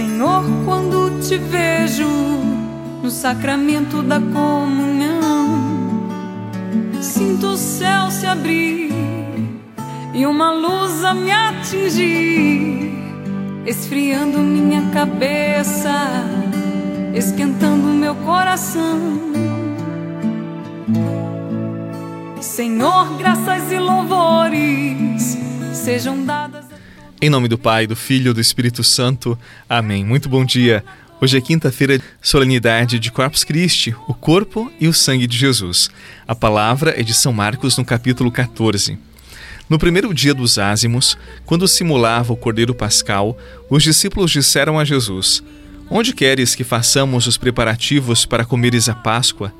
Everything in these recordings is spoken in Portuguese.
Senhor, quando te vejo no sacramento da comunhão, sinto o céu se abrir e uma luz a me atingir, esfriando minha cabeça, esquentando meu coração. Senhor, graças e louvores sejam dadas. Em nome do Pai, do Filho e do Espírito Santo. Amém. Muito bom dia. Hoje é quinta-feira, solenidade de Corpus Christi, o corpo e o sangue de Jesus. A palavra é de São Marcos no capítulo 14. No primeiro dia dos ázimos, quando simulava o cordeiro pascal, os discípulos disseram a Jesus: Onde queres que façamos os preparativos para comeres a Páscoa?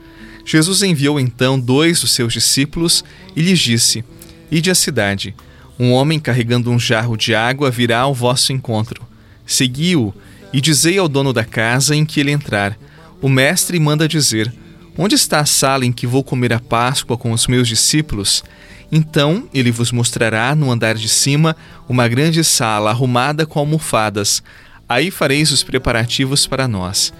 Jesus enviou então dois dos seus discípulos e lhes disse: Ide à cidade um homem carregando um jarro de água virá ao vosso encontro. Segui-o e dizei ao dono da casa em que ele entrar: O mestre manda dizer: Onde está a sala em que vou comer a Páscoa com os meus discípulos? Então ele vos mostrará no andar de cima uma grande sala arrumada com almofadas. Aí fareis os preparativos para nós.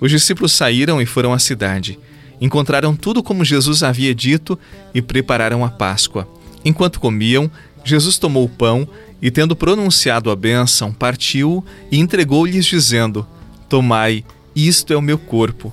Os discípulos saíram e foram à cidade. Encontraram tudo como Jesus havia dito e prepararam a Páscoa. Enquanto comiam, Jesus tomou o pão e, tendo pronunciado a bênção, partiu e entregou-lhes, dizendo: Tomai, isto é o meu corpo.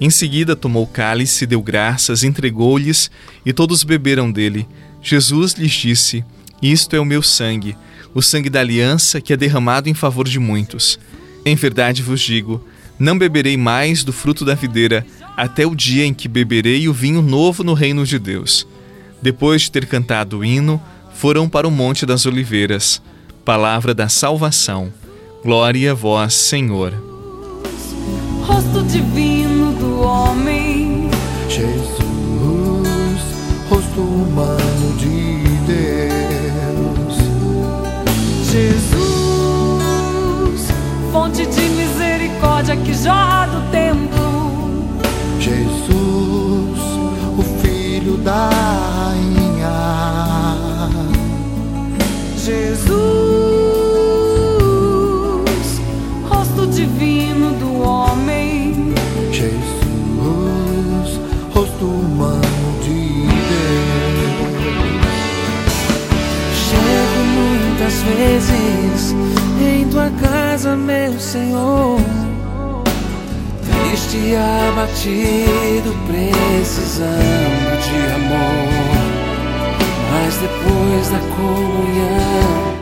Em seguida tomou o cálice, deu graças, entregou-lhes e todos beberam dele. Jesus lhes disse: Isto é o meu sangue, o sangue da aliança que é derramado em favor de muitos. Em verdade vos digo: não beberei mais do fruto da videira, até o dia em que beberei o vinho novo no reino de Deus. Depois de ter cantado o hino, foram para o Monte das Oliveiras. Palavra da salvação. Glória a vós, Senhor. Rosto divino do homem. Jesus, rosto humano de Deus. Jesus, fonte de misericórdia que jorra do templo. Jesus, o Filho da Jesus, rosto divino do homem. Jesus, rosto humano de Deus. Chego muitas vezes em tua casa, meu Senhor. Triste, abatido, precisando de amor mas depois da comunhão.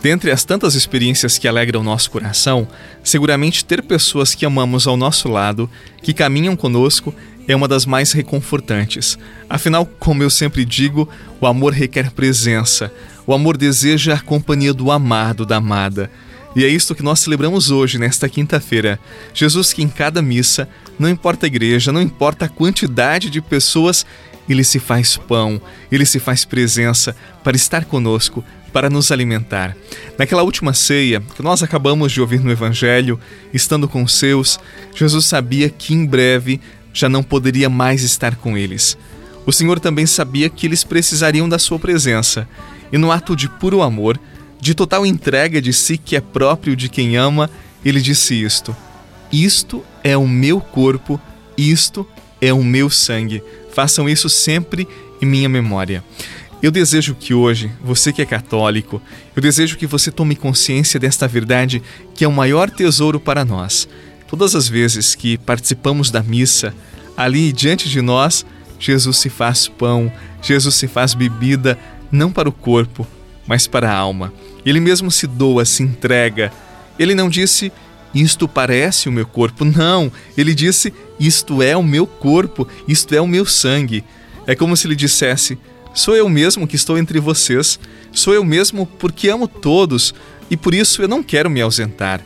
Dentre as tantas experiências que alegram nosso coração, seguramente ter pessoas que amamos ao nosso lado, que caminham conosco, é uma das mais reconfortantes. Afinal, como eu sempre digo, o amor requer presença. O amor deseja a companhia do amado, da amada. E é isto que nós celebramos hoje, nesta quinta-feira. Jesus que em cada missa, não importa a igreja, não importa a quantidade de pessoas, ele se faz pão, ele se faz presença para estar conosco, para nos alimentar. Naquela última ceia que nós acabamos de ouvir no Evangelho, estando com os seus, Jesus sabia que em breve já não poderia mais estar com eles. O Senhor também sabia que eles precisariam da sua presença, e no ato de puro amor, de total entrega de si que é próprio de quem ama, ele disse isto: Isto é o meu corpo, isto é o meu sangue Façam isso sempre em minha memória. Eu desejo que hoje, você que é católico, eu desejo que você tome consciência desta verdade que é o maior tesouro para nós. Todas as vezes que participamos da missa, ali diante de nós, Jesus se faz pão, Jesus se faz bebida, não para o corpo, mas para a alma. Ele mesmo se doa, se entrega. Ele não disse, isto parece o meu corpo. Não, ele disse: Isto é o meu corpo, isto é o meu sangue. É como se ele dissesse: Sou eu mesmo que estou entre vocês, sou eu mesmo porque amo todos e por isso eu não quero me ausentar.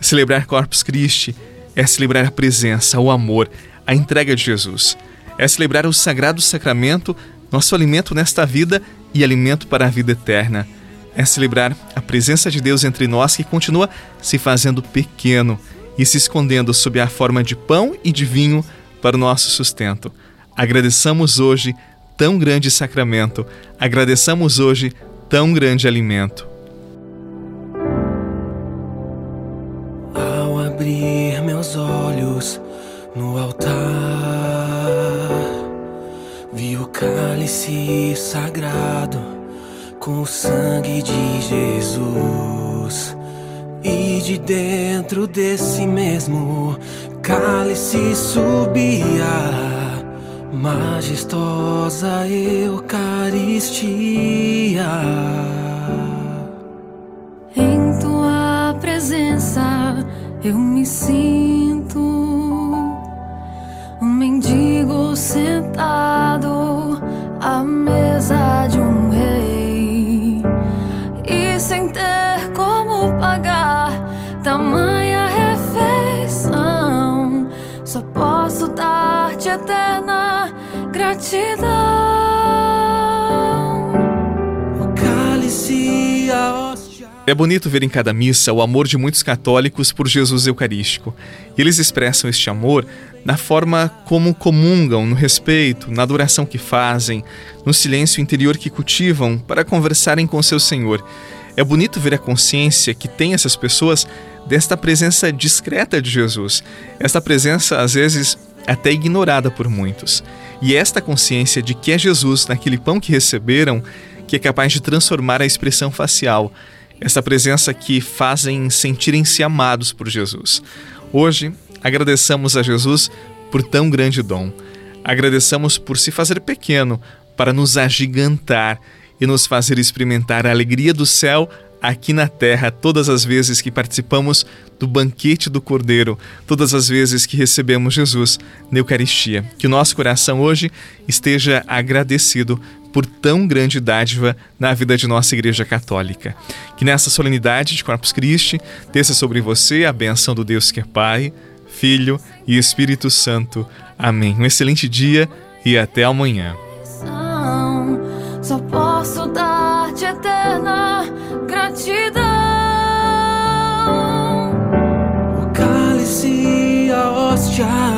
Celebrar Corpus Christi é celebrar a presença, o amor, a entrega de Jesus. É celebrar o sagrado sacramento, nosso alimento nesta vida e alimento para a vida eterna é celebrar a presença de Deus entre nós que continua se fazendo pequeno e se escondendo sob a forma de pão e de vinho para o nosso sustento. Agradeçamos hoje tão grande sacramento, agradeçamos hoje tão grande alimento. Ao abrir meus olhos no altar, vi o cálice sagrado com o sangue de Jesus de dentro desse mesmo cálice subia majestosa Eucaristia. Em tua presença eu me sinto um mendigo sentado ter como pagar tamanha refeição, só posso dar-te eterna gratidão. É bonito ver em cada missa o amor de muitos católicos por Jesus Eucarístico. E eles expressam este amor na forma como comungam, no respeito, na adoração que fazem, no silêncio interior que cultivam para conversarem com seu Senhor. É bonito ver a consciência que tem essas pessoas desta presença discreta de Jesus, esta presença às vezes até ignorada por muitos. E esta consciência de que é Jesus naquele pão que receberam que é capaz de transformar a expressão facial, essa presença que fazem sentirem-se amados por Jesus. Hoje, agradeçamos a Jesus por tão grande dom. Agradeçamos por se fazer pequeno para nos agigantar e nos fazer experimentar a alegria do céu aqui na terra todas as vezes que participamos do banquete do Cordeiro, todas as vezes que recebemos Jesus na Eucaristia. Que o nosso coração hoje esteja agradecido por tão grande dádiva na vida de nossa Igreja Católica. Que nessa solenidade de Corpus Christi desça sobre você a benção do Deus que é Pai, Filho e Espírito Santo. Amém. Um excelente dia e até amanhã. Dar-te eterna gratidão. O cálice, a hóstia